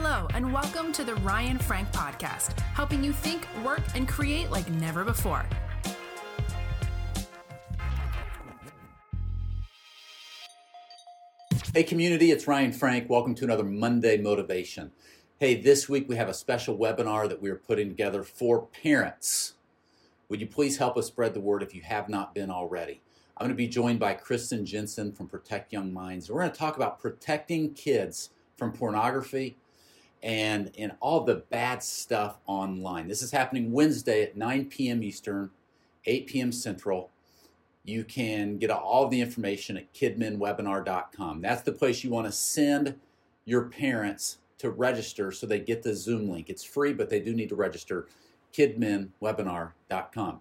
Hello, and welcome to the Ryan Frank Podcast, helping you think, work, and create like never before. Hey, community, it's Ryan Frank. Welcome to another Monday Motivation. Hey, this week we have a special webinar that we are putting together for parents. Would you please help us spread the word if you have not been already? I'm going to be joined by Kristen Jenson from Protect Young Minds. We're going to talk about protecting kids from pornography and, and all the bad stuff online. This is happening Wednesday at 9 p.m. Eastern, 8 p.m. Central. You can get all the information at kidminwebinar.com. That's the place you want to send your parents to register so they get the Zoom link. It's free, but they do need to register. kidminwebinar.com.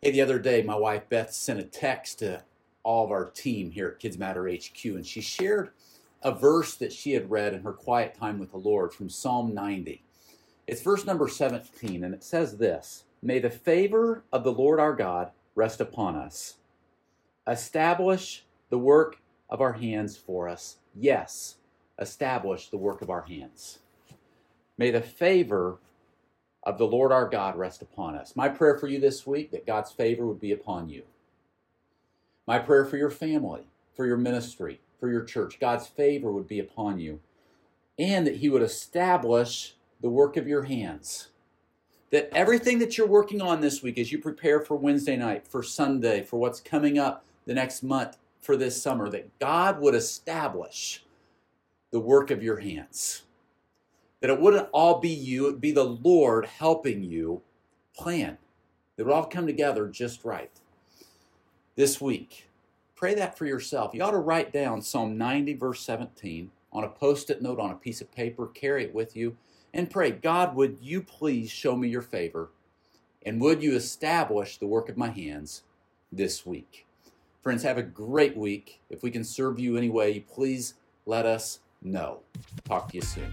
Hey, the other day, my wife Beth sent a text to all of our team here at KidzMatter HQ, and she shared a verse that she had read in her quiet time with the Lord from Psalm 90. It's verse number 17, and it says this May the favor of the Lord our God rest upon us. Establish the work of our hands for us. Yes, establish the work of our hands. May the favor of the Lord our God rest upon us. My prayer for you this week that God's favor would be upon you. My prayer for your family, for your ministry, for your church, God's favor would be upon you. And that He would establish the work of your hands. That everything that you're working on this week as you prepare for Wednesday night, for Sunday, for what's coming up the next month, for this summer, that God would establish the work of your hands that it wouldn't all be you, it would be the Lord helping you plan. It would all come together just right. This week, pray that for yourself. You ought to write down Psalm 90, verse 17 on a post it note on a piece of paper, carry it with you, and pray, God, would you please show me your favor? And would you establish the work of my hands this week? Friends, have a great week. If we can serve you any way, please let us know. Talk to you soon.